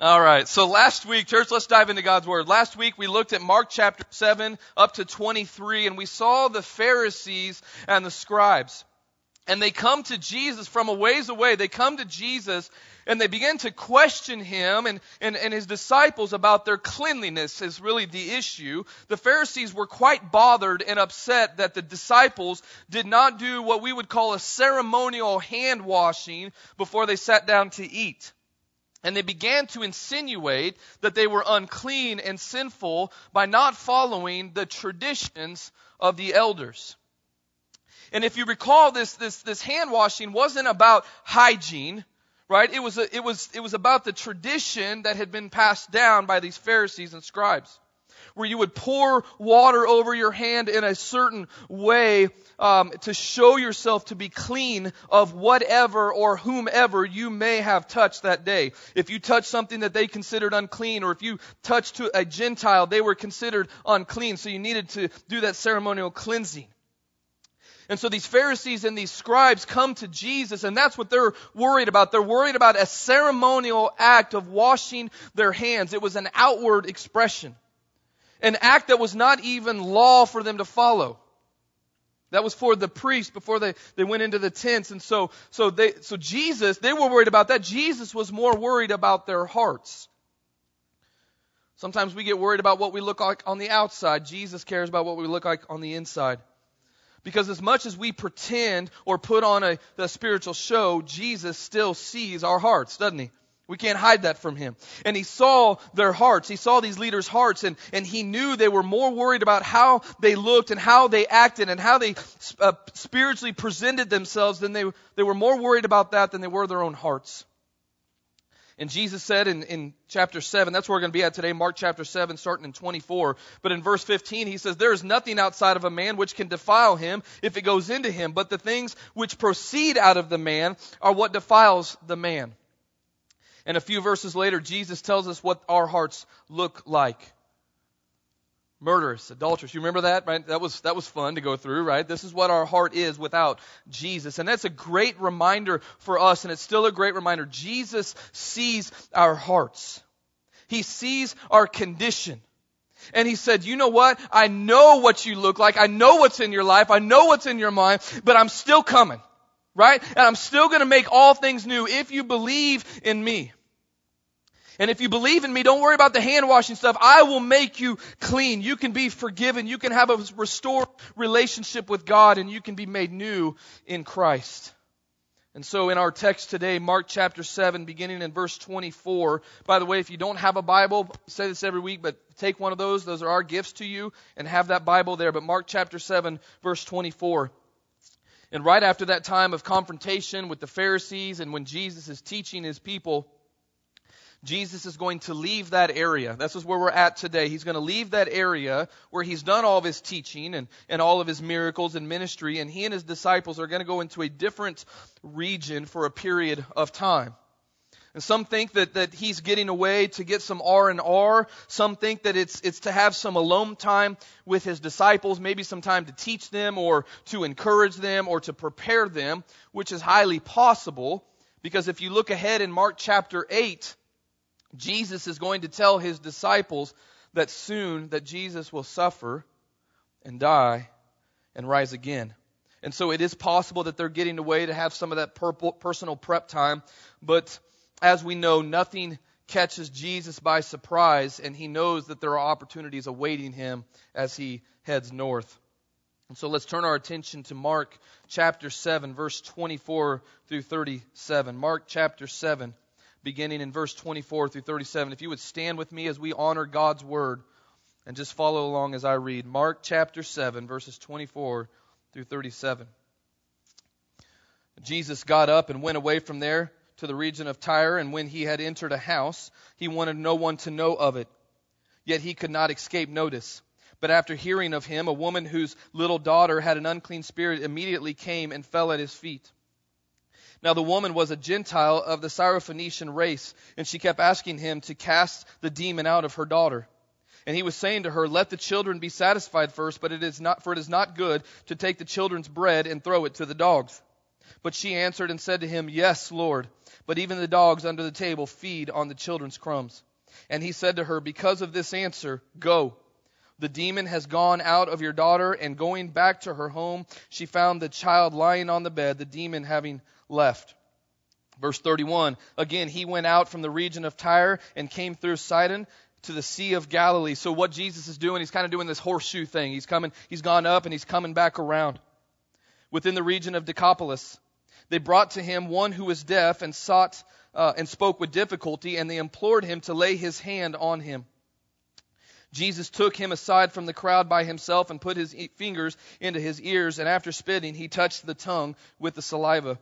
All right. So last week, church, let's dive into God's Word. Last week we looked at Mark chapter 7 up to 23 and we saw the Pharisees and the scribes. And they come to Jesus from a ways away. They come to Jesus and they begin to question him and, and, and his disciples about their cleanliness is really the issue. The Pharisees were quite bothered and upset that the disciples did not do what we would call a ceremonial hand washing before they sat down to eat. And they began to insinuate that they were unclean and sinful by not following the traditions of the elders. And if you recall, this, this, this hand washing wasn't about hygiene right? It was, a, it, was, it was about the tradition that had been passed down by these Pharisees and scribes, where you would pour water over your hand in a certain way um, to show yourself to be clean of whatever or whomever you may have touched that day. If you touched something that they considered unclean, or if you touched to a Gentile, they were considered unclean. So you needed to do that ceremonial cleansing. And so these Pharisees and these scribes come to Jesus, and that's what they're worried about. They're worried about a ceremonial act of washing their hands. It was an outward expression, an act that was not even law for them to follow. That was for the priests before they, they went into the tents. And so, so they, so Jesus, they were worried about that. Jesus was more worried about their hearts. Sometimes we get worried about what we look like on the outside. Jesus cares about what we look like on the inside. Because as much as we pretend or put on a, a spiritual show, Jesus still sees our hearts, doesn't he? We can't hide that from him. And he saw their hearts. He saw these leaders' hearts and, and he knew they were more worried about how they looked and how they acted and how they uh, spiritually presented themselves than they, they were more worried about that than they were their own hearts. And Jesus said in, in chapter 7, that's where we're going to be at today, Mark chapter 7, starting in 24. But in verse 15, he says, There is nothing outside of a man which can defile him if it goes into him, but the things which proceed out of the man are what defiles the man. And a few verses later, Jesus tells us what our hearts look like murderous, adulterous. You remember that, right? That was, that was fun to go through, right? This is what our heart is without Jesus. And that's a great reminder for us, and it's still a great reminder. Jesus sees our hearts. He sees our condition. And he said, you know what? I know what you look like. I know what's in your life. I know what's in your mind, but I'm still coming. Right? And I'm still gonna make all things new if you believe in me. And if you believe in me, don't worry about the hand washing stuff. I will make you clean. You can be forgiven. You can have a restored relationship with God and you can be made new in Christ. And so in our text today, Mark chapter 7, beginning in verse 24. By the way, if you don't have a Bible, I say this every week, but take one of those. Those are our gifts to you and have that Bible there. But Mark chapter 7, verse 24. And right after that time of confrontation with the Pharisees and when Jesus is teaching his people, Jesus is going to leave that area. This is where we're at today. He's going to leave that area where he's done all of his teaching and, and all of his miracles and ministry, and he and his disciples are going to go into a different region for a period of time. And some think that, that he's getting away to get some R and R. Some think that it's, it's to have some alone time with his disciples, maybe some time to teach them or to encourage them or to prepare them, which is highly possible. Because if you look ahead in Mark chapter 8, Jesus is going to tell his disciples that soon that Jesus will suffer and die and rise again. And so it is possible that they're getting away to have some of that personal prep time, but as we know, nothing catches Jesus by surprise, and he knows that there are opportunities awaiting him as he heads north. And so let's turn our attention to Mark chapter 7, verse 24 through 37. Mark chapter 7, beginning in verse 24 through 37. If you would stand with me as we honor God's word and just follow along as I read. Mark chapter 7, verses 24 through 37. Jesus got up and went away from there to the region of Tyre, and when he had entered a house, he wanted no one to know of it. Yet he could not escape notice. But after hearing of him, a woman whose little daughter had an unclean spirit immediately came and fell at his feet. Now the woman was a Gentile of the Syrophoenician race, and she kept asking him to cast the demon out of her daughter. And he was saying to her, Let the children be satisfied first, but it is not for it is not good to take the children's bread and throw it to the dogs. But she answered and said to him, Yes, Lord, but even the dogs under the table feed on the children's crumbs. And he said to her, Because of this answer, go. The demon has gone out of your daughter, and going back to her home, she found the child lying on the bed, the demon having left. Verse 31 Again, he went out from the region of Tyre and came through Sidon to the Sea of Galilee. So, what Jesus is doing, he's kind of doing this horseshoe thing. He's coming, he's gone up and he's coming back around. Within the region of Decapolis, they brought to him one who was deaf and sought uh, and spoke with difficulty, and they implored him to lay his hand on him. Jesus took him aside from the crowd by himself and put his fingers into his ears, and after spitting, he touched the tongue with the saliva.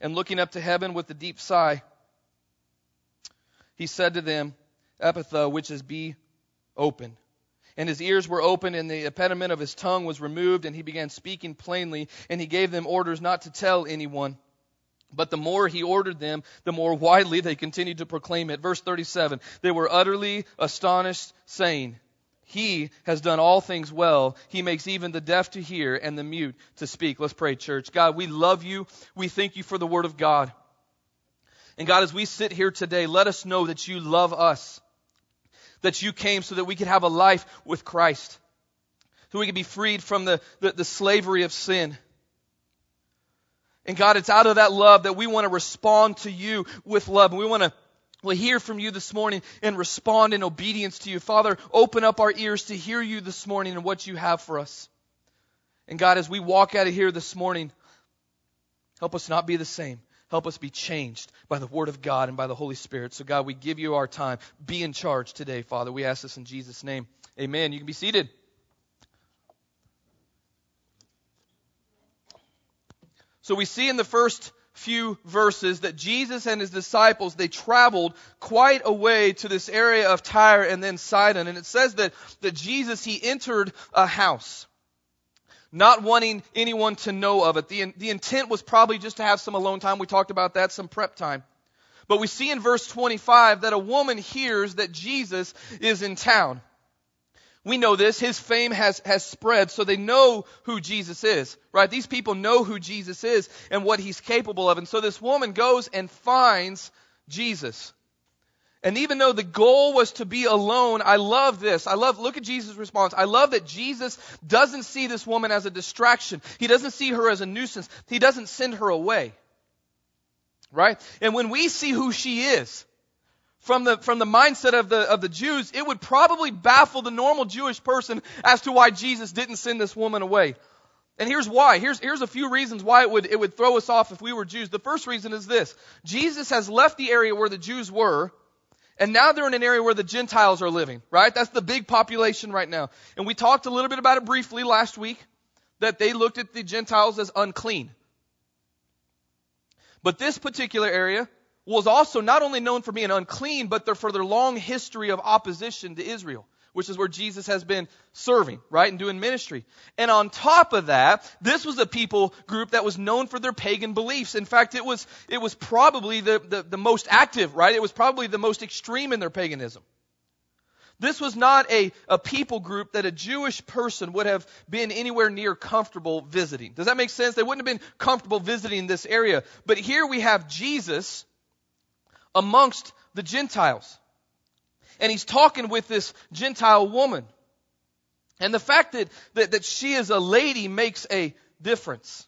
And looking up to heaven with a deep sigh, he said to them, Ephphatha, which is be open. And his ears were opened, and the impediment of his tongue was removed, and he began speaking plainly, and he gave them orders not to tell anyone. But the more he ordered them, the more widely they continued to proclaim it. Verse 37 They were utterly astonished, saying, He has done all things well. He makes even the deaf to hear and the mute to speak. Let's pray, church. God, we love you. We thank you for the word of God. And God, as we sit here today, let us know that you love us, that you came so that we could have a life with Christ, so we could be freed from the, the, the slavery of sin and God, it's out of that love that we want to respond to you with love. And we want to we hear from you this morning and respond in obedience to you. Father, open up our ears to hear you this morning and what you have for us. And God, as we walk out of here this morning, help us not be the same. Help us be changed by the Word of God and by the Holy Spirit. So, God, we give you our time. Be in charge today, Father. We ask this in Jesus' name. Amen. You can be seated. So we see in the first few verses that Jesus and his disciples, they traveled quite a way to this area of Tyre and then Sidon. And it says that, that Jesus, he entered a house, not wanting anyone to know of it. The, the intent was probably just to have some alone time. We talked about that, some prep time. But we see in verse 25 that a woman hears that Jesus is in town. We know this. His fame has, has spread, so they know who Jesus is, right? These people know who Jesus is and what he's capable of. And so this woman goes and finds Jesus. And even though the goal was to be alone, I love this. I love, look at Jesus' response. I love that Jesus doesn't see this woman as a distraction. He doesn't see her as a nuisance. He doesn't send her away. Right? And when we see who she is, from the, from the mindset of the, of the Jews, it would probably baffle the normal Jewish person as to why Jesus didn't send this woman away. And here's why. Here's, here's a few reasons why it would, it would throw us off if we were Jews. The first reason is this. Jesus has left the area where the Jews were, and now they're in an area where the Gentiles are living, right? That's the big population right now. And we talked a little bit about it briefly last week, that they looked at the Gentiles as unclean. But this particular area was also not only known for being unclean, but for their long history of opposition to Israel, which is where Jesus has been serving, right, and doing ministry. And on top of that, this was a people group that was known for their pagan beliefs. In fact, it was, it was probably the, the, the most active, right? It was probably the most extreme in their paganism. This was not a, a people group that a Jewish person would have been anywhere near comfortable visiting. Does that make sense? They wouldn't have been comfortable visiting this area. But here we have Jesus, amongst the Gentiles. And he's talking with this Gentile woman. And the fact that, that, that she is a lady makes a difference.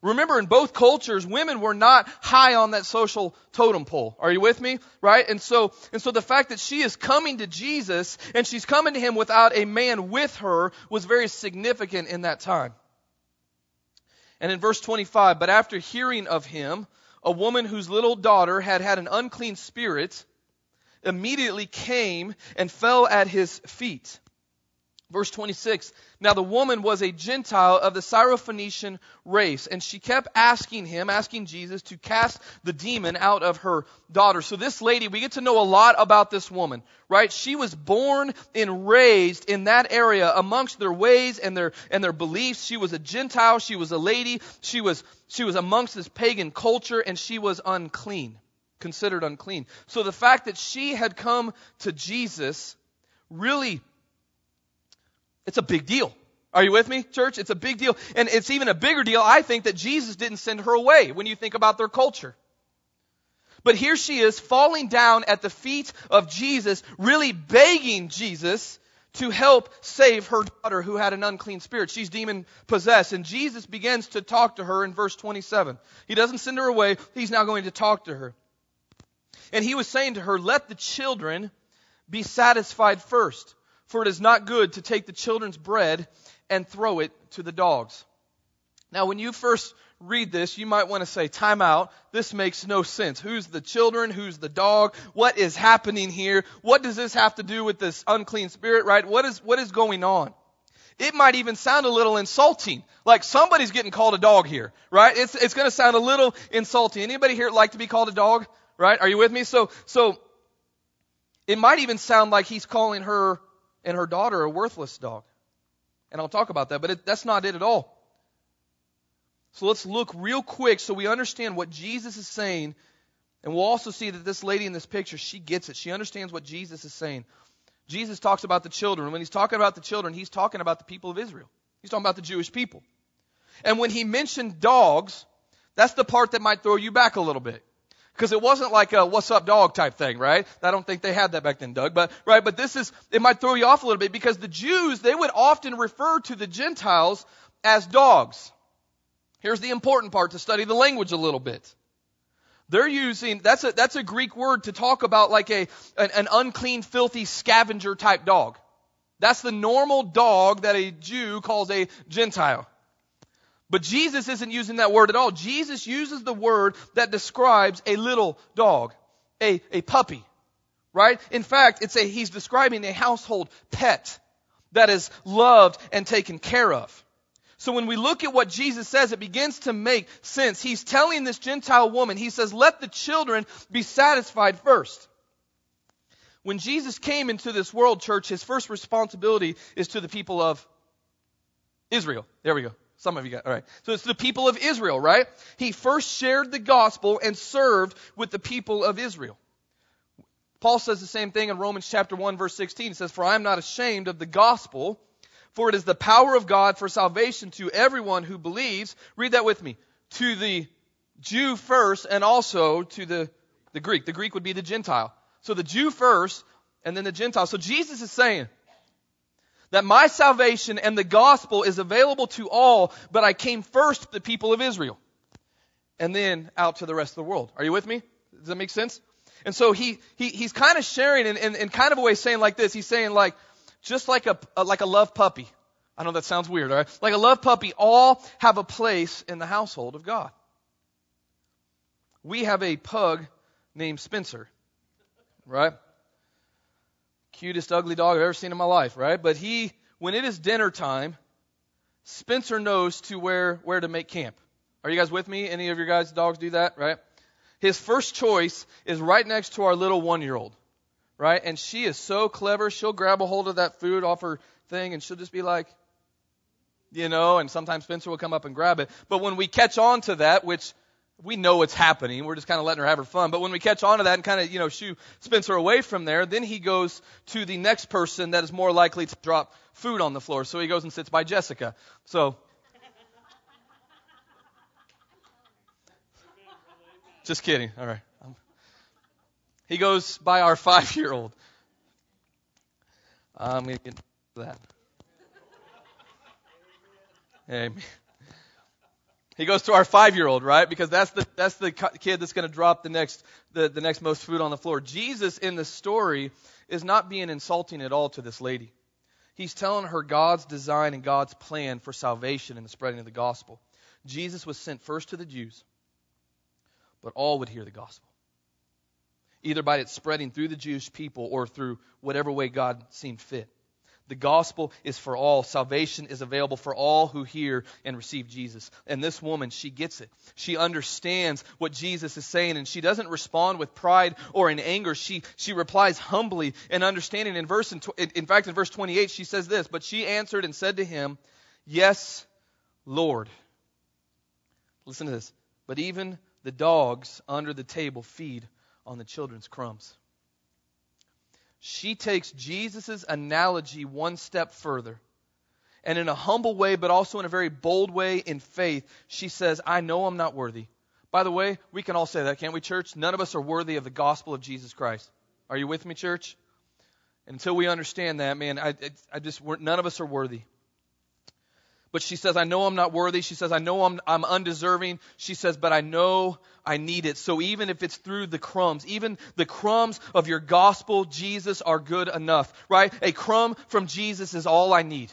Remember, in both cultures, women were not high on that social totem pole. Are you with me? Right? And so, and so the fact that she is coming to Jesus and she's coming to him without a man with her was very significant in that time. And in verse 25, but after hearing of him, a woman whose little daughter had had an unclean spirit immediately came and fell at his feet. Verse 26 Now the woman was a Gentile of the Syrophoenician race, and she kept asking him, asking Jesus, to cast the demon out of her daughter. So this lady, we get to know a lot about this woman, right? She was born and raised in that area amongst their ways and their, and their beliefs. She was a Gentile, she was a lady, she was, she was amongst this pagan culture, and she was unclean, considered unclean. So the fact that she had come to Jesus really it's a big deal. Are you with me, church? It's a big deal. And it's even a bigger deal, I think, that Jesus didn't send her away when you think about their culture. But here she is falling down at the feet of Jesus, really begging Jesus to help save her daughter who had an unclean spirit. She's demon possessed. And Jesus begins to talk to her in verse 27. He doesn't send her away. He's now going to talk to her. And he was saying to her, let the children be satisfied first, for it is not good to take the children's bread and throw it to the dogs. Now, when you first read this, you might want to say, time out. This makes no sense. Who's the children? Who's the dog? What is happening here? What does this have to do with this unclean spirit, right? What is, what is going on? It might even sound a little insulting. Like somebody's getting called a dog here, right? It's, it's going to sound a little insulting. Anybody here like to be called a dog? Right? Are you with me? So, so, it might even sound like he's calling her and her daughter a worthless dog. And I'll talk about that, but it, that's not it at all. So let's look real quick so we understand what Jesus is saying. And we'll also see that this lady in this picture, she gets it. She understands what Jesus is saying. Jesus talks about the children. When he's talking about the children, he's talking about the people of Israel. He's talking about the Jewish people. And when he mentioned dogs, that's the part that might throw you back a little bit. Because it wasn't like a what's up dog type thing, right? I don't think they had that back then, Doug, but, right? But this is, it might throw you off a little bit because the Jews, they would often refer to the Gentiles as dogs. Here's the important part to study the language a little bit. They're using, that's a, that's a Greek word to talk about like a, an, an unclean, filthy scavenger type dog. That's the normal dog that a Jew calls a Gentile. But Jesus isn't using that word at all. Jesus uses the word that describes a little dog, a, a puppy, right? In fact, it's a, he's describing a household pet that is loved and taken care of. So when we look at what Jesus says, it begins to make sense. He's telling this Gentile woman, he says, let the children be satisfied first. When Jesus came into this world, church, his first responsibility is to the people of Israel. There we go. Some of you got, alright. So it's the people of Israel, right? He first shared the gospel and served with the people of Israel. Paul says the same thing in Romans chapter 1 verse 16. He says, For I am not ashamed of the gospel, for it is the power of God for salvation to everyone who believes. Read that with me. To the Jew first and also to the, the Greek. The Greek would be the Gentile. So the Jew first and then the Gentile. So Jesus is saying that my salvation and the gospel is available to all, but I came first to the people of Israel and then out to the rest of the world. Are you with me? Does that make sense? And so he, he he's kind of sharing in, in, in kind of a way saying like this. He's saying like, just like a, a like a love puppy. I know that sounds weird, all right? Like a love puppy, all have a place in the household of God. We have a pug named Spencer, right? Cutest ugly dog I've ever seen in my life, right? But he, when it is dinner time, Spencer knows to where, where to make camp. Are you guys with me? Any of your guys' dogs do that, right? His first choice is right next to our little one year old right? And she is so clever. She'll grab a hold of that food off her thing and she'll just be like, you know, and sometimes Spencer will come up and grab it. But when we catch on to that, which we know it's happening, we're just kind of letting her have her fun. But when we catch on to that and kind of, you know, shoo Spencer away from there, then he goes to the next person that is more likely to drop food on the floor. So he goes and sits by Jessica. So, just kidding. All right. Um, he goes by our five year old. I'm going to get that. Amen. He goes to our five year old, right? Because that's the, that's the kid that's going to drop the next, the, the next most food on the floor. Jesus in the story is not being insulting at all to this lady. He's telling her God's design and God's plan for salvation and the spreading of the gospel. Jesus was sent first to the Jews, but all would hear the gospel either by its spreading through the Jewish people or through whatever way God seemed fit. The gospel is for all. Salvation is available for all who hear and receive Jesus. And this woman, she gets it. She understands what Jesus is saying and she doesn't respond with pride or in anger. She, she replies humbly and understanding. In verse, in, in fact, in verse 28, she says this, but she answered and said to him, yes, Lord. Listen to this. But even the dogs under the table feed on the children's crumbs. She takes Jesus' analogy one step further And in a humble way, but also in a very bold way in faith, she says, I know I'm not worthy. By the way, we can all say that, can't we, church? None of us are worthy of the gospel of Jesus Christ. Are you with me, church? Until we understand that, man, I, I just, none of us are worthy. But she says, I know I'm not worthy. She says, I know I'm, I'm undeserving. She says, but I know I need it. So even if it's through the crumbs, even the crumbs of your gospel, Jesus, are good enough, right? A crumb from Jesus is all I need.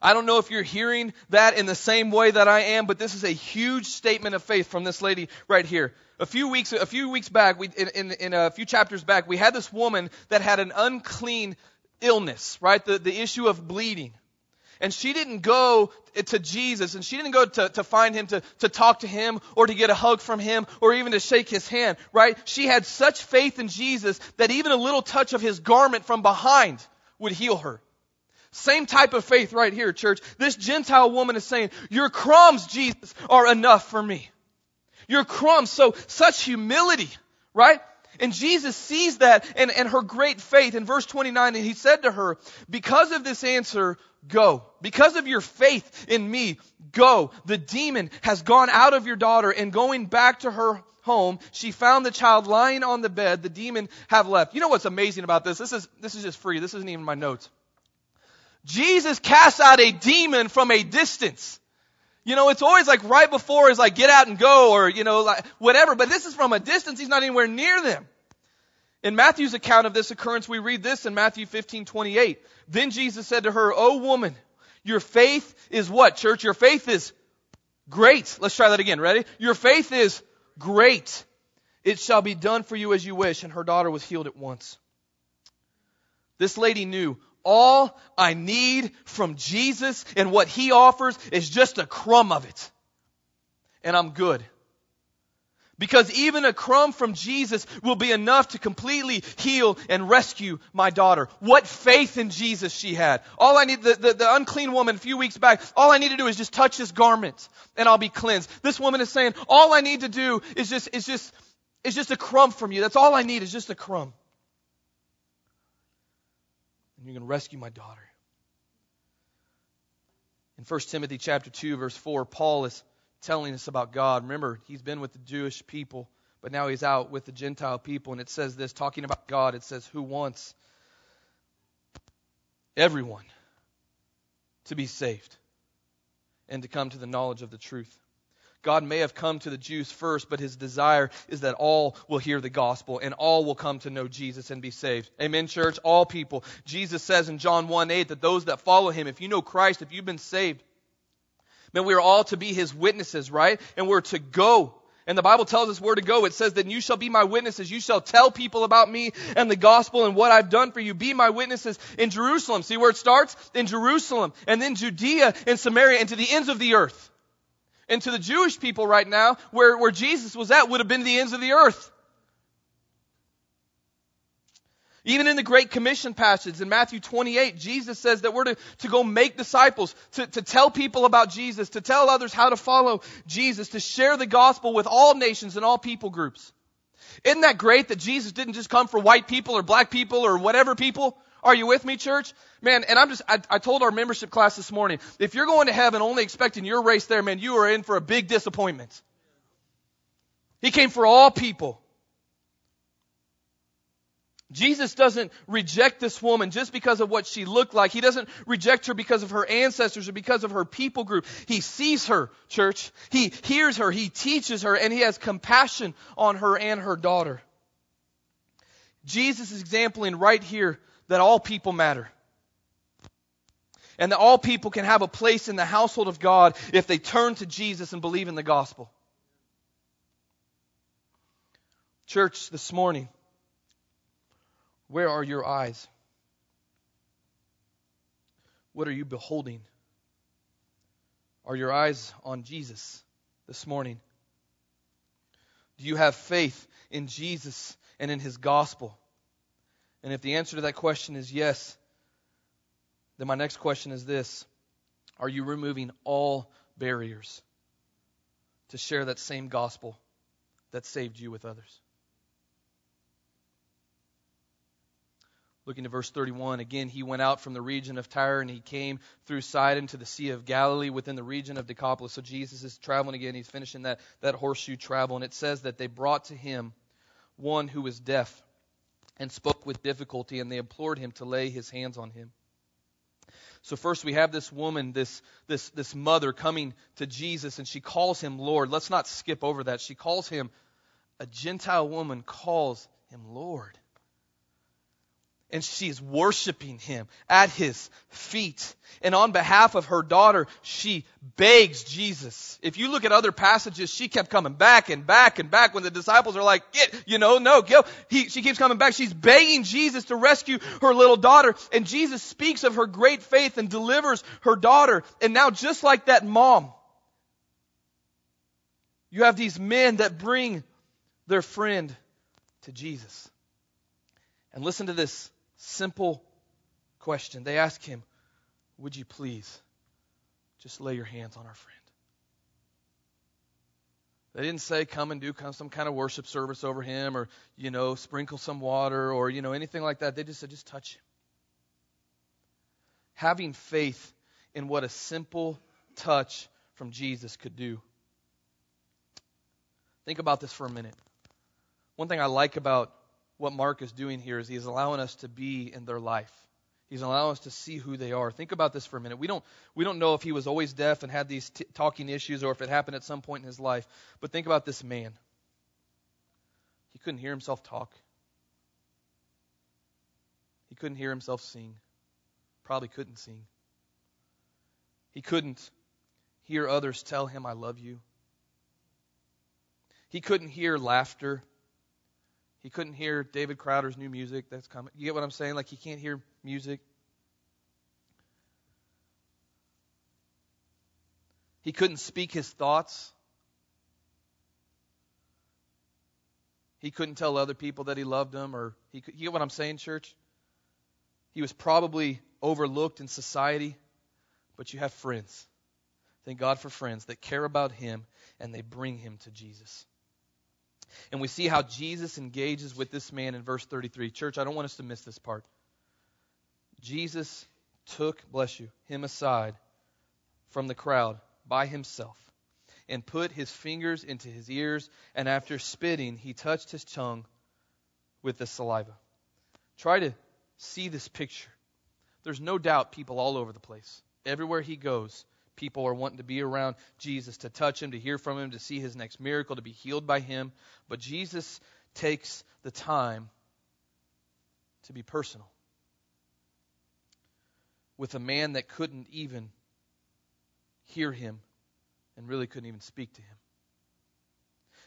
I don't know if you're hearing that in the same way that I am, but this is a huge statement of faith from this lady right here. A few weeks, a few weeks back, we, in, in, in a few chapters back, we had this woman that had an unclean illness, right? The, the issue of bleeding. And she didn't go to Jesus and she didn't go to, to find him to, to talk to him or to get a hug from him or even to shake his hand, right? She had such faith in Jesus that even a little touch of his garment from behind would heal her. Same type of faith right here, church. This Gentile woman is saying, Your crumbs, Jesus, are enough for me. Your crumbs. So, such humility, right? And Jesus sees that and, and her great faith. In verse 29, and he said to her, Because of this answer, go. Because of your faith in me, go. The demon has gone out of your daughter, and going back to her home, she found the child lying on the bed. The demon have left. You know what's amazing about this? This is, this is just free. This isn't even my notes. Jesus casts out a demon from a distance. You know, it's always like right before is like get out and go or, you know, like whatever. But this is from a distance. He's not anywhere near them. In Matthew's account of this occurrence, we read this in Matthew 15, 28. Then Jesus said to her, O woman, your faith is what, church? Your faith is great. Let's try that again. Ready? Your faith is great. It shall be done for you as you wish. And her daughter was healed at once. This lady knew all I need from Jesus and what He offers is just a crumb of it. And I'm good. Because even a crumb from Jesus will be enough to completely heal and rescue my daughter. What faith in Jesus she had. All I need, the, the, the, unclean woman a few weeks back, all I need to do is just touch his garment and I'll be cleansed. This woman is saying, all I need to do is just, is just, is just a crumb from you. That's all I need is just a crumb and you're going to rescue my daughter. In 1 Timothy chapter 2 verse 4, Paul is telling us about God. Remember, he's been with the Jewish people, but now he's out with the Gentile people and it says this talking about God, it says who wants everyone to be saved and to come to the knowledge of the truth. God may have come to the Jews first, but his desire is that all will hear the gospel and all will come to know Jesus and be saved. Amen, church? All people. Jesus says in John 1 8 that those that follow him, if you know Christ, if you've been saved, then we are all to be his witnesses, right? And we're to go. And the Bible tells us where to go. It says that you shall be my witnesses. You shall tell people about me and the gospel and what I've done for you. Be my witnesses in Jerusalem. See where it starts? In Jerusalem and then Judea and Samaria and to the ends of the earth. And to the Jewish people right now, where, where Jesus was at would have been the ends of the earth. Even in the Great Commission passage in Matthew 28, Jesus says that we're to, to go make disciples, to, to tell people about Jesus, to tell others how to follow Jesus, to share the gospel with all nations and all people groups. Isn't that great that Jesus didn't just come for white people or black people or whatever people? Are you with me, church? Man, and I'm just, I, I, told our membership class this morning, if you're going to heaven only expecting your race there, man, you are in for a big disappointment. He came for all people. Jesus doesn't reject this woman just because of what she looked like. He doesn't reject her because of her ancestors or because of her people group. He sees her, church. He hears her. He teaches her and he has compassion on her and her daughter. Jesus is exempling right here that all people matter. And that all people can have a place in the household of God if they turn to Jesus and believe in the gospel. Church, this morning, where are your eyes? What are you beholding? Are your eyes on Jesus this morning? Do you have faith in Jesus and in his gospel? And if the answer to that question is yes, then my next question is this Are you removing all barriers to share that same gospel that saved you with others? Looking to verse 31, again, he went out from the region of Tyre and he came through Sidon to the Sea of Galilee within the region of Decapolis. So Jesus is traveling again. He's finishing that, that horseshoe travel. And it says that they brought to him one who was deaf and spoke with difficulty, and they implored him to lay his hands on him. So first we have this woman, this, this, this mother coming to Jesus, and she calls him Lord. Let's not skip over that. She calls him, a Gentile woman calls him Lord and she is worshiping him at his feet. And on behalf of her daughter, she begs Jesus. If you look at other passages, she kept coming back and back and back when the disciples are like, get, you know, no, go. He, she keeps coming back. She's begging Jesus to rescue her little daughter. And Jesus speaks of her great faith and delivers her daughter. And now just like that mom, you have these men that bring their friend to Jesus. And listen to this simple question. They ask him, Would you please just lay your hands on our friend? They didn't say, Come and do some kind of worship service over him or, you know, sprinkle some water or, you know, anything like that. They just said, Just touch him. Having faith in what a simple touch from Jesus could do. Think about this for a minute. One thing I like about what Mark is doing here is he's allowing us to be in their life. He's allowing us to see who they are. Think about this for a minute. We don't, we don't know if he was always deaf and had these t- talking issues or if it happened at some point in his life. But think about this man. He couldn't hear himself talk, he couldn't hear himself sing. Probably couldn't sing. He couldn't hear others tell him, I love you. He couldn't hear laughter he couldn't hear David Crowder's new music that's coming. You get what I'm saying? Like he can't hear music. He couldn't speak his thoughts. He couldn't tell other people that he loved them, or he could, you get what I'm saying, church? He was probably overlooked in society, but you have friends. Thank God for friends that care about him and they bring him to Jesus. And we see how Jesus engages with this man in verse 33. Church, I don't want us to miss this part. Jesus took, bless you, him aside from the crowd by himself and put his fingers into his ears, and after spitting, he touched his tongue with the saliva. Try to see this picture. There's no doubt people all over the place. Everywhere he goes, people are wanting to be around Jesus, to touch him, to hear from him, to see his next miracle, to be healed by him. But Jesus takes the time to be personal with a man that couldn't even hear him and really couldn't even speak to him.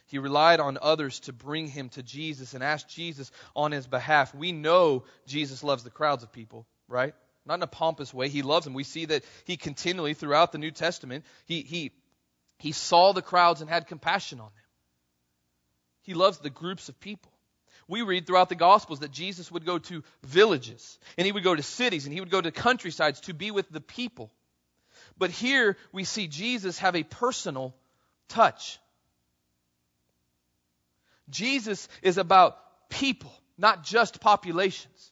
He relied on others to bring him to Jesus and ask Jesus on his behalf. We know Jesus loves the crowds of people, right? Not in a pompous way. He loves them. We see that he continually, throughout the New Testament, he, he, he saw the crowds and had compassion on them. He loves the groups of people. We read throughout the Gospels that Jesus would go to villages, and he would go to cities, and he would go to countrysides to be with the people. But here we see Jesus have a personal touch. Jesus is about people, not just populations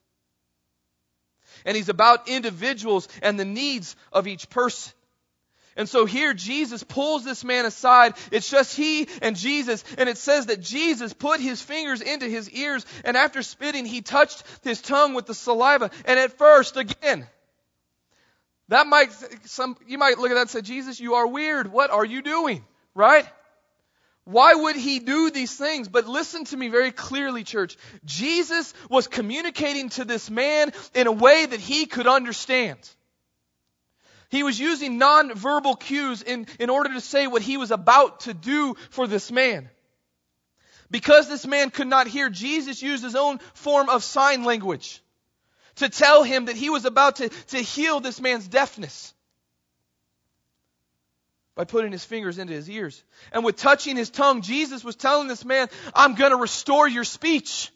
and he's about individuals and the needs of each person. And so here Jesus pulls this man aside. It's just he and Jesus. And it says that Jesus put his fingers into his ears and after spitting, he touched his tongue with the saliva. And at first, again, that might, some, you might look at that and say, Jesus, you are weird. What are you doing? Right? Why would he do these things? But listen to me very clearly, church. Jesus was communicating to this man in a way that he could understand. He was using nonverbal cues in, in order to say what he was about to do for this man. Because this man could not hear, Jesus used his own form of sign language to tell him that he was about to, to heal this man's deafness by putting his fingers into his ears. And with touching his tongue, Jesus was telling this man, I'm going to restore your speech.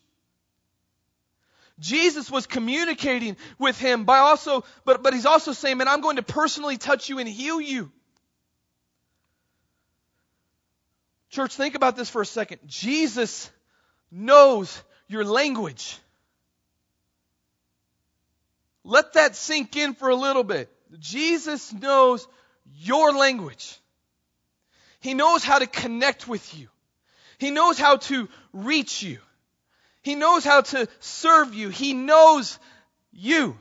Jesus was communicating with him by also, but, but he's also saying, man, I'm going to personally touch you and heal you. Church, think about this for a second. Jesus knows your language. Let that sink in for a little bit. Jesus knows your language. He knows how to connect with you. He knows how to reach you. He knows how to serve you. He knows you.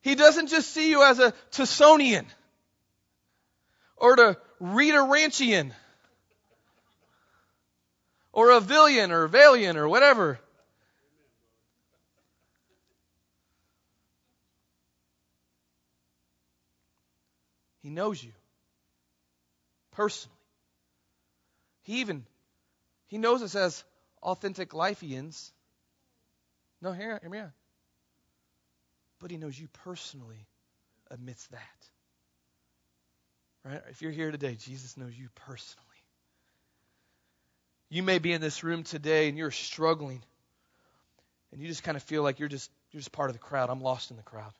He doesn't just see you as a Tucsonian or a Rita Ranchian or a Villian or Valian or whatever. Knows you personally. He even he knows us as authentic lifeians. No, hear, hear me out. But he knows you personally amidst that. Right? If you're here today, Jesus knows you personally. You may be in this room today and you're struggling and you just kind of feel like you're just you're just part of the crowd. I'm lost in the crowd.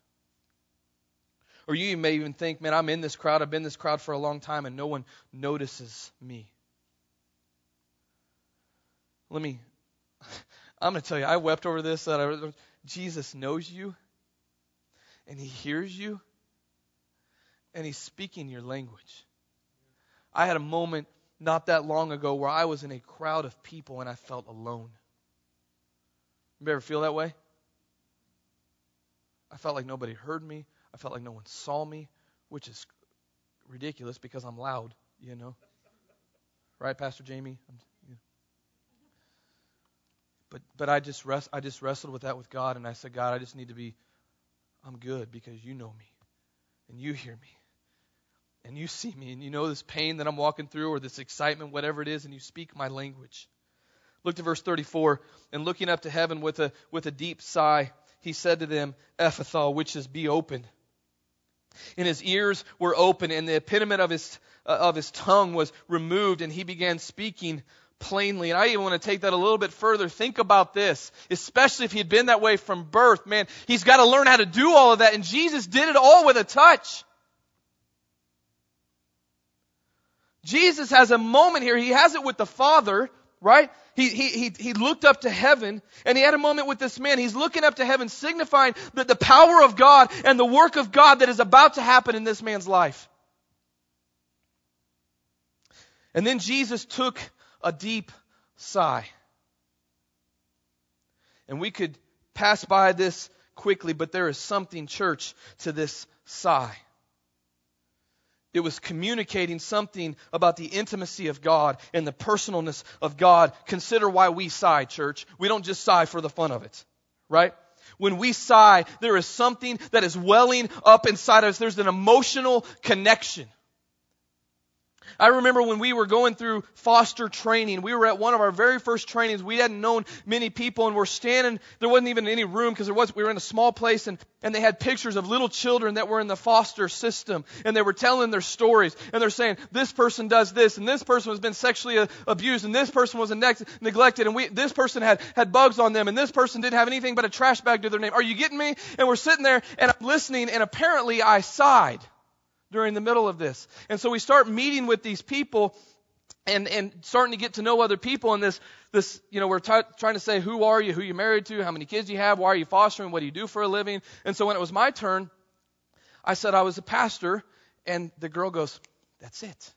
Or you may even think, man, I'm in this crowd. I've been in this crowd for a long time and no one notices me. Let me, I'm going to tell you, I wept over this. That I, Jesus knows you and he hears you and he's speaking your language. I had a moment not that long ago where I was in a crowd of people and I felt alone. You ever feel that way? I felt like nobody heard me. I felt like no one saw me, which is ridiculous because I'm loud, you know. Right, Pastor Jamie? But but I just rest I just wrestled with that with God and I said, God, I just need to be I'm good because you know me and you hear me and you see me and you know this pain that I'm walking through or this excitement, whatever it is, and you speak my language. Look to verse 34. And looking up to heaven with a, with a deep sigh, he said to them, Ephphatha, which is be open. And his ears were open, and the impediment of his, uh, of his tongue was removed, and he began speaking plainly. And I even want to take that a little bit further. Think about this, especially if he had been that way from birth. Man, he's got to learn how to do all of that, and Jesus did it all with a touch. Jesus has a moment here. He has it with the Father, right? He, he, he, he looked up to heaven and he had a moment with this man. He's looking up to heaven, signifying that the power of God and the work of God that is about to happen in this man's life. And then Jesus took a deep sigh. And we could pass by this quickly, but there is something, church, to this sigh. It was communicating something about the intimacy of God and the personalness of God. Consider why we sigh, church. We don't just sigh for the fun of it, right? When we sigh, there is something that is welling up inside us. There's an emotional connection. I remember when we were going through foster training, we were at one of our very first trainings. We hadn't known many people and we're standing, there wasn't even any room because there was, we were in a small place and, and they had pictures of little children that were in the foster system and they were telling their stories and they're saying, this person does this and this person has been sexually abused and this person was neglected and we, this person had, had bugs on them and this person didn't have anything but a trash bag to their name. Are you getting me? And we're sitting there and I'm listening and apparently I sighed during the middle of this. And so we start meeting with these people and, and starting to get to know other people and this, this, you know, we're t- trying to say, who are you? Who you married to? How many kids you have? Why are you fostering? What do you do for a living? And so when it was my turn, I said I was a pastor and the girl goes, that's it.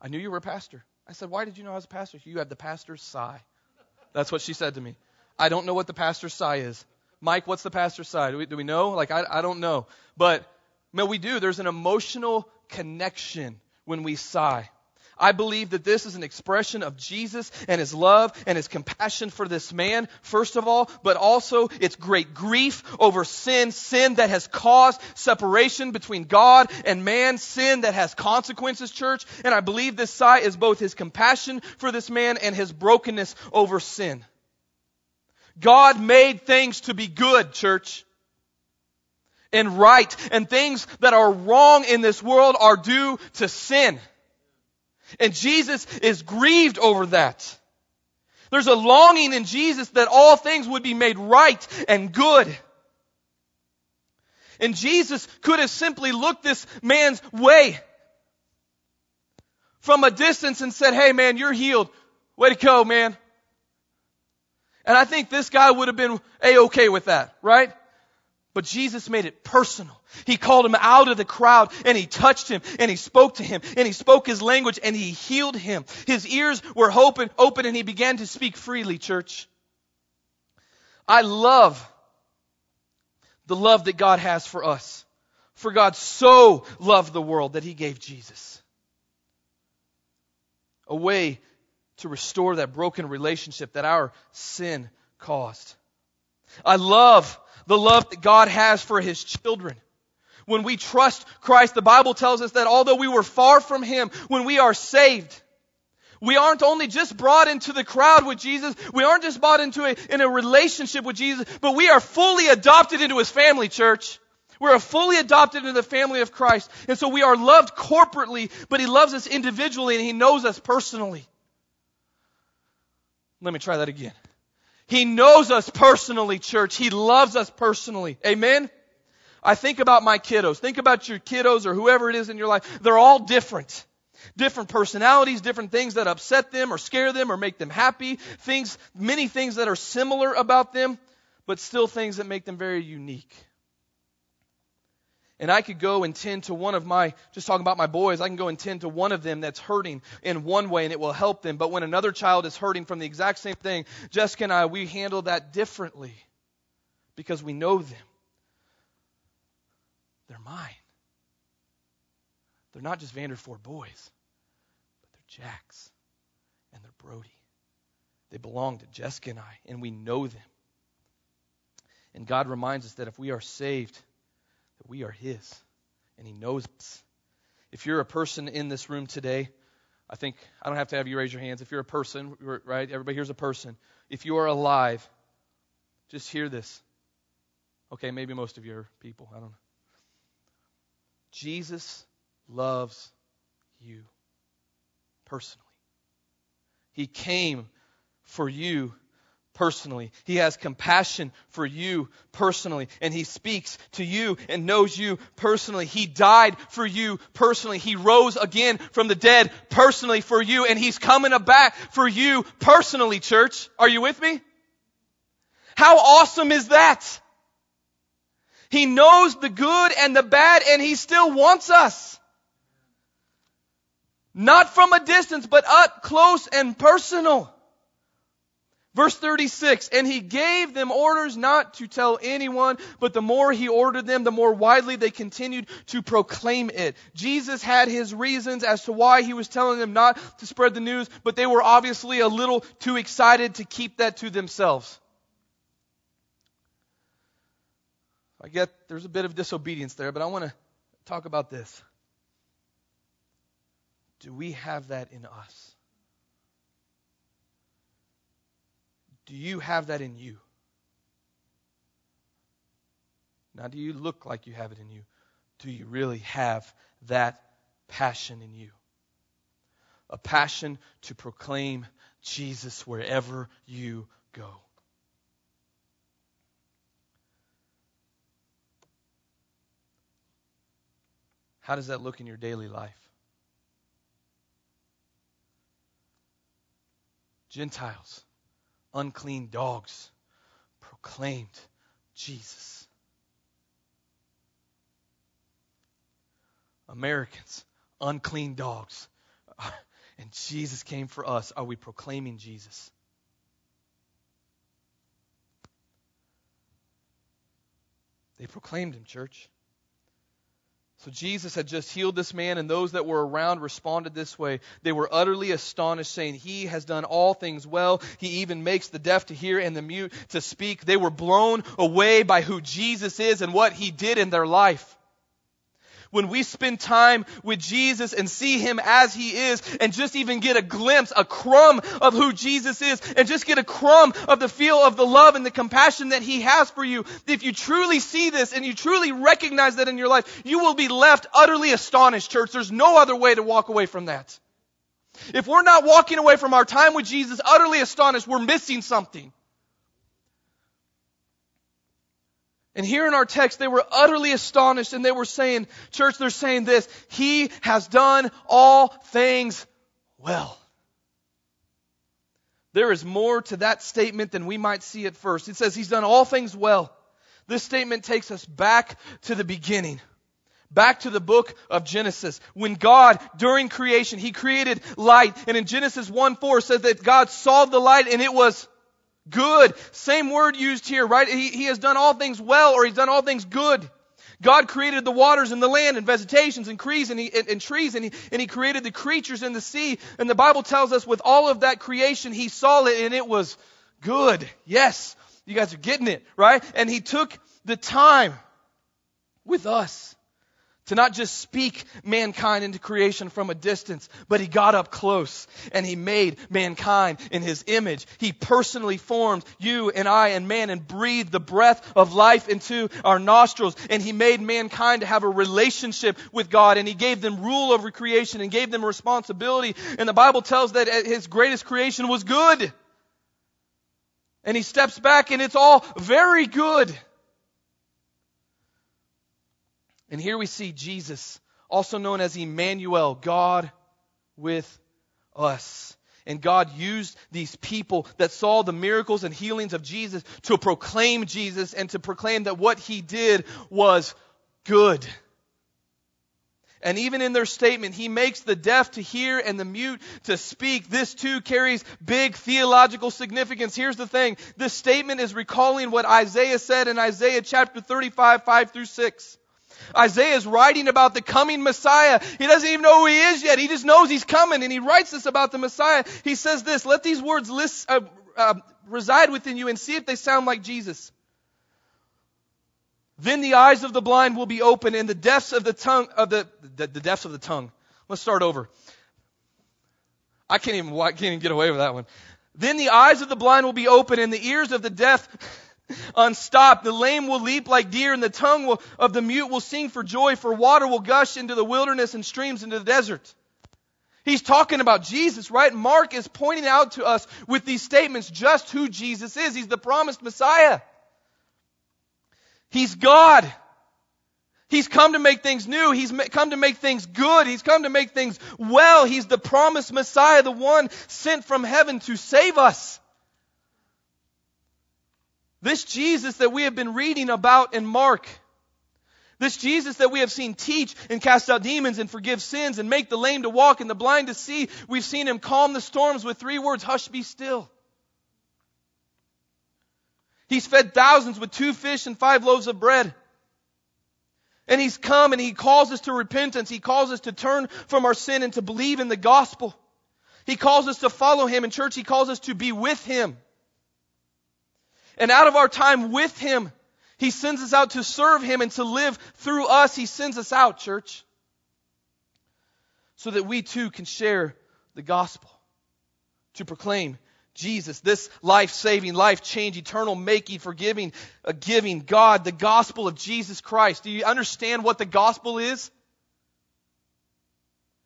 I knew you were a pastor. I said, why did you know I was a pastor? You had the pastor's sigh. That's what she said to me. I don't know what the pastor's sigh is. Mike, what's the pastor's sigh? Do we, do we know? Like, I, I don't know. But Man, we do. There's an emotional connection when we sigh. I believe that this is an expression of Jesus and his love and his compassion for this man, first of all, but also it's great grief over sin, sin that has caused separation between God and man, sin that has consequences, church. And I believe this sigh is both his compassion for this man and his brokenness over sin. God made things to be good, church and right, and things that are wrong in this world are due to sin. And Jesus is grieved over that. There's a longing in Jesus that all things would be made right and good. And Jesus could have simply looked this man's way from a distance and said, Hey man, you're healed. Way to go, man. And I think this guy would have been a-okay with that, right? But Jesus made it personal. He called him out of the crowd and he touched him and he spoke to him and he spoke his language and he healed him. His ears were open, open and he began to speak freely, church. I love the love that God has for us. For God so loved the world that he gave Jesus. A way to restore that broken relationship that our sin caused. I love the love that God has for His children. When we trust Christ, the Bible tells us that although we were far from Him, when we are saved, we aren't only just brought into the crowd with Jesus, we aren't just brought into a, in a relationship with Jesus, but we are fully adopted into His family, church. We're fully adopted into the family of Christ. And so we are loved corporately, but He loves us individually and He knows us personally. Let me try that again. He knows us personally, church. He loves us personally. Amen? I think about my kiddos. Think about your kiddos or whoever it is in your life. They're all different. Different personalities, different things that upset them or scare them or make them happy. Things, many things that are similar about them, but still things that make them very unique. And I could go and tend to one of my, just talking about my boys, I can go and tend to one of them that's hurting in one way and it will help them. But when another child is hurting from the exact same thing, Jessica and I, we handle that differently because we know them. They're mine. They're not just Vanderford boys, but they're Jack's and they're Brody. They belong to Jessica and I, and we know them. And God reminds us that if we are saved, we are His, and He knows us. If you're a person in this room today, I think I don't have to have you raise your hands. If you're a person, right? Everybody here's a person. If you are alive, just hear this. Okay, maybe most of you are people. I don't know. Jesus loves you personally. He came for you personally. He has compassion for you personally. And He speaks to you and knows you personally. He died for you personally. He rose again from the dead personally for you. And He's coming back for you personally, church. Are you with me? How awesome is that? He knows the good and the bad and He still wants us. Not from a distance, but up close and personal. Verse 36, and he gave them orders not to tell anyone, but the more he ordered them, the more widely they continued to proclaim it. Jesus had his reasons as to why he was telling them not to spread the news, but they were obviously a little too excited to keep that to themselves. I get there's a bit of disobedience there, but I want to talk about this. Do we have that in us? Do you have that in you? Now, do you look like you have it in you? Do you really have that passion in you? A passion to proclaim Jesus wherever you go. How does that look in your daily life? Gentiles unclean dogs proclaimed Jesus. Americans, unclean dogs. And Jesus came for us. Are we proclaiming Jesus? They proclaimed him, church. So Jesus had just healed this man, and those that were around responded this way. They were utterly astonished, saying, He has done all things well. He even makes the deaf to hear and the mute to speak. They were blown away by who Jesus is and what he did in their life when we spend time with Jesus and see Him as He is and just even get a glimpse, a crumb of who Jesus is and just get a crumb of the feel of the love and the compassion that He has for you. If you truly see this and you truly recognize that in your life, you will be left utterly astonished, church. There's no other way to walk away from that. If we're not walking away from our time with Jesus utterly astonished, we're missing something. And here in our text, they were utterly astonished and they were saying, church, they're saying this, He has done all things well. There is more to that statement than we might see at first. It says He's done all things well. This statement takes us back to the beginning. Back to the book of Genesis. When God, during creation, He created light. And in Genesis 1 4 says that God saw the light and it was good. Same word used here, right? He, he has done all things well or He's done all things good. God created the waters and the land and vegetations and trees and, he, and, and trees and he, and he created the creatures in the sea. And the Bible tells us with all of that creation, He saw it and it was good. Yes. You guys are getting it, right? And He took the time with us to not just speak mankind into creation from a distance, but he got up close and he made mankind in his image. He personally formed you and I and man and breathed the breath of life into our nostrils and he made mankind to have a relationship with God and he gave them rule over creation and gave them responsibility. And the Bible tells that his greatest creation was good. And he steps back and it's all very good. And here we see Jesus, also known as Emmanuel, God with us. And God used these people that saw the miracles and healings of Jesus to proclaim Jesus and to proclaim that what he did was good. And even in their statement, he makes the deaf to hear and the mute to speak. This too carries big theological significance. Here's the thing. This statement is recalling what Isaiah said in Isaiah chapter 35, 5 through 6. Isaiah is writing about the coming Messiah. He doesn't even know who he is yet. He just knows he's coming, and he writes this about the Messiah. He says this, let these words list, uh, uh, reside within you and see if they sound like Jesus. Then the eyes of the blind will be open, and the depths of the tongue of the, the, the depths of the tongue. Let's start over. I can't even I can't even get away with that one. Then the eyes of the blind will be open, and the ears of the deaf unstopped. The lame will leap like deer, and the tongue will, of the mute will sing for joy, for water will gush into the wilderness and streams into the desert. He's talking about Jesus, right? Mark is pointing out to us with these statements just who Jesus is. He's the promised Messiah. He's God. He's come to make things new. He's come to make things good. He's come to make things well. He's the promised Messiah, the one sent from heaven to save us. This Jesus that we have been reading about in Mark, this Jesus that we have seen teach and cast out demons and forgive sins and make the lame to walk and the blind to see, we've seen him calm the storms with three words, hush, be still. He's fed thousands with two fish and five loaves of bread. And he's come and he calls us to repentance. He calls us to turn from our sin and to believe in the gospel. He calls us to follow him. In church, he calls us to be with him. And out of our time with Him, He sends us out to serve Him and to live through us. He sends us out, church, so that we too can share the gospel, to proclaim Jesus, this life saving, life changing, eternal making, forgiving, giving God, the gospel of Jesus Christ. Do you understand what the gospel is?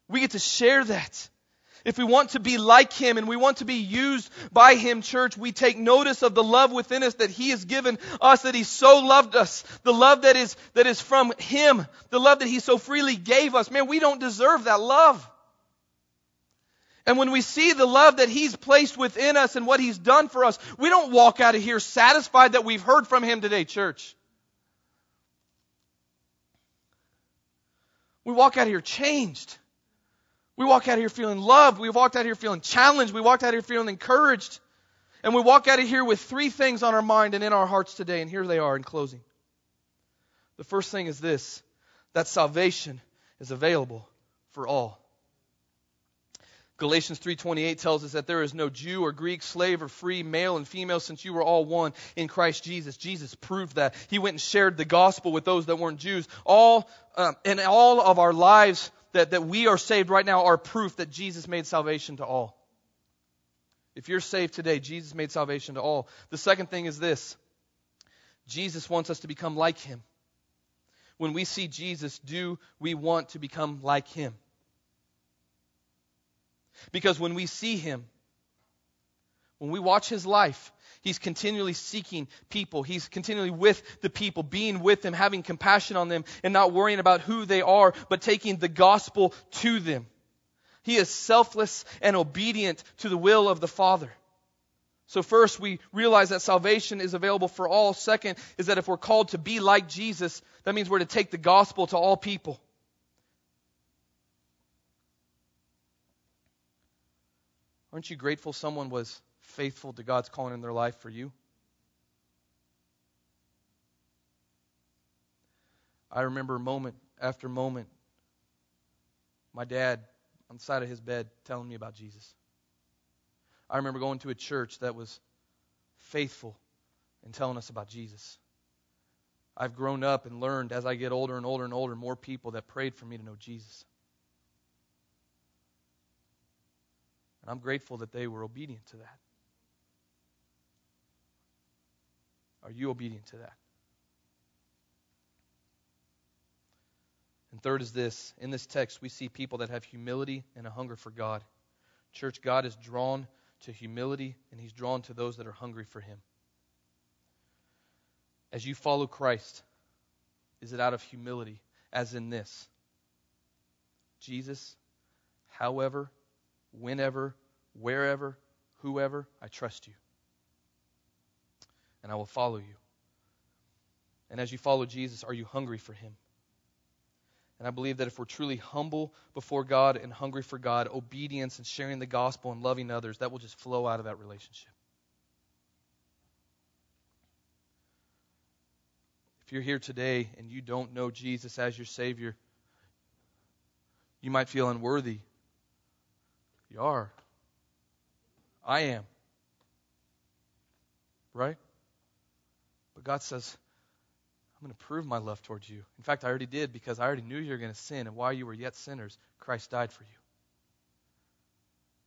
We get to share that. If we want to be like Him and we want to be used by Him, church, we take notice of the love within us that He has given us, that He so loved us, the love that is, that is from Him, the love that He so freely gave us. Man, we don't deserve that love. And when we see the love that He's placed within us and what He's done for us, we don't walk out of here satisfied that we've heard from Him today, church. We walk out of here changed. We walk out here feeling loved. We walked out here feeling challenged. We walked out here feeling encouraged. And we walk out of here with three things on our mind and in our hearts today. And here they are in closing. The first thing is this that salvation is available for all. Galatians 3:28 tells us that there is no Jew or Greek, slave or free, male and female since you were all one in Christ Jesus. Jesus proved that. He went and shared the gospel with those that weren't Jews. All um, in all of our lives that, that we are saved right now are proof that Jesus made salvation to all. If you're saved today, Jesus made salvation to all. The second thing is this Jesus wants us to become like him. When we see Jesus, do we want to become like him? Because when we see him, when we watch his life, He's continually seeking people. He's continually with the people, being with them, having compassion on them, and not worrying about who they are, but taking the gospel to them. He is selfless and obedient to the will of the Father. So, first, we realize that salvation is available for all. Second, is that if we're called to be like Jesus, that means we're to take the gospel to all people. Aren't you grateful someone was faithful to God's calling in their life for you? I remember moment after moment, my dad on the side of his bed telling me about Jesus. I remember going to a church that was faithful in telling us about Jesus. I've grown up and learned as I get older and older and older more people that prayed for me to know Jesus. And I'm grateful that they were obedient to that. Are you obedient to that? And third is this in this text, we see people that have humility and a hunger for God. Church, God is drawn to humility, and He's drawn to those that are hungry for Him. As you follow Christ, is it out of humility, as in this? Jesus, however, whenever, wherever, whoever, I trust you. And I will follow you. And as you follow Jesus, are you hungry for Him? And I believe that if we're truly humble before God and hungry for God, obedience and sharing the gospel and loving others, that will just flow out of that relationship. If you're here today and you don't know Jesus as your Savior, you might feel unworthy. You are. I am. Right? But God says, I'm going to prove my love towards you. In fact, I already did because I already knew you were going to sin, and while you were yet sinners, Christ died for you.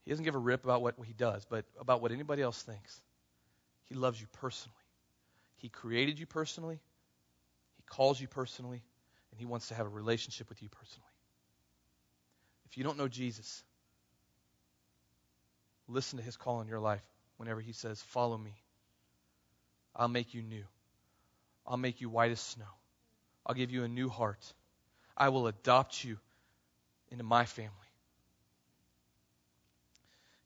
He doesn't give a rip about what he does, but about what anybody else thinks. He loves you personally. He created you personally. He calls you personally, and he wants to have a relationship with you personally. If you don't know Jesus, listen to his call in your life whenever he says, Follow me. I'll make you new. I'll make you white as snow. I'll give you a new heart. I will adopt you into my family.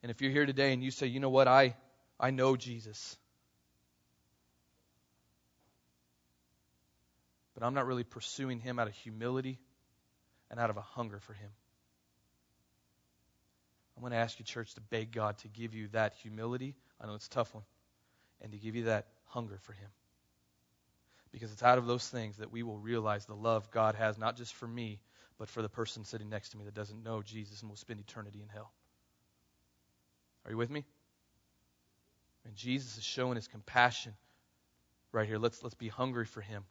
And if you're here today and you say, you know what, I, I know Jesus, but I'm not really pursuing him out of humility and out of a hunger for him. I'm going to ask you, church, to beg God to give you that humility. I know it's a tough one. And to give you that hunger for him. Because it's out of those things that we will realize the love God has, not just for me, but for the person sitting next to me that doesn't know Jesus and will spend eternity in hell. Are you with me? And Jesus is showing his compassion right here. Let's, let's be hungry for him.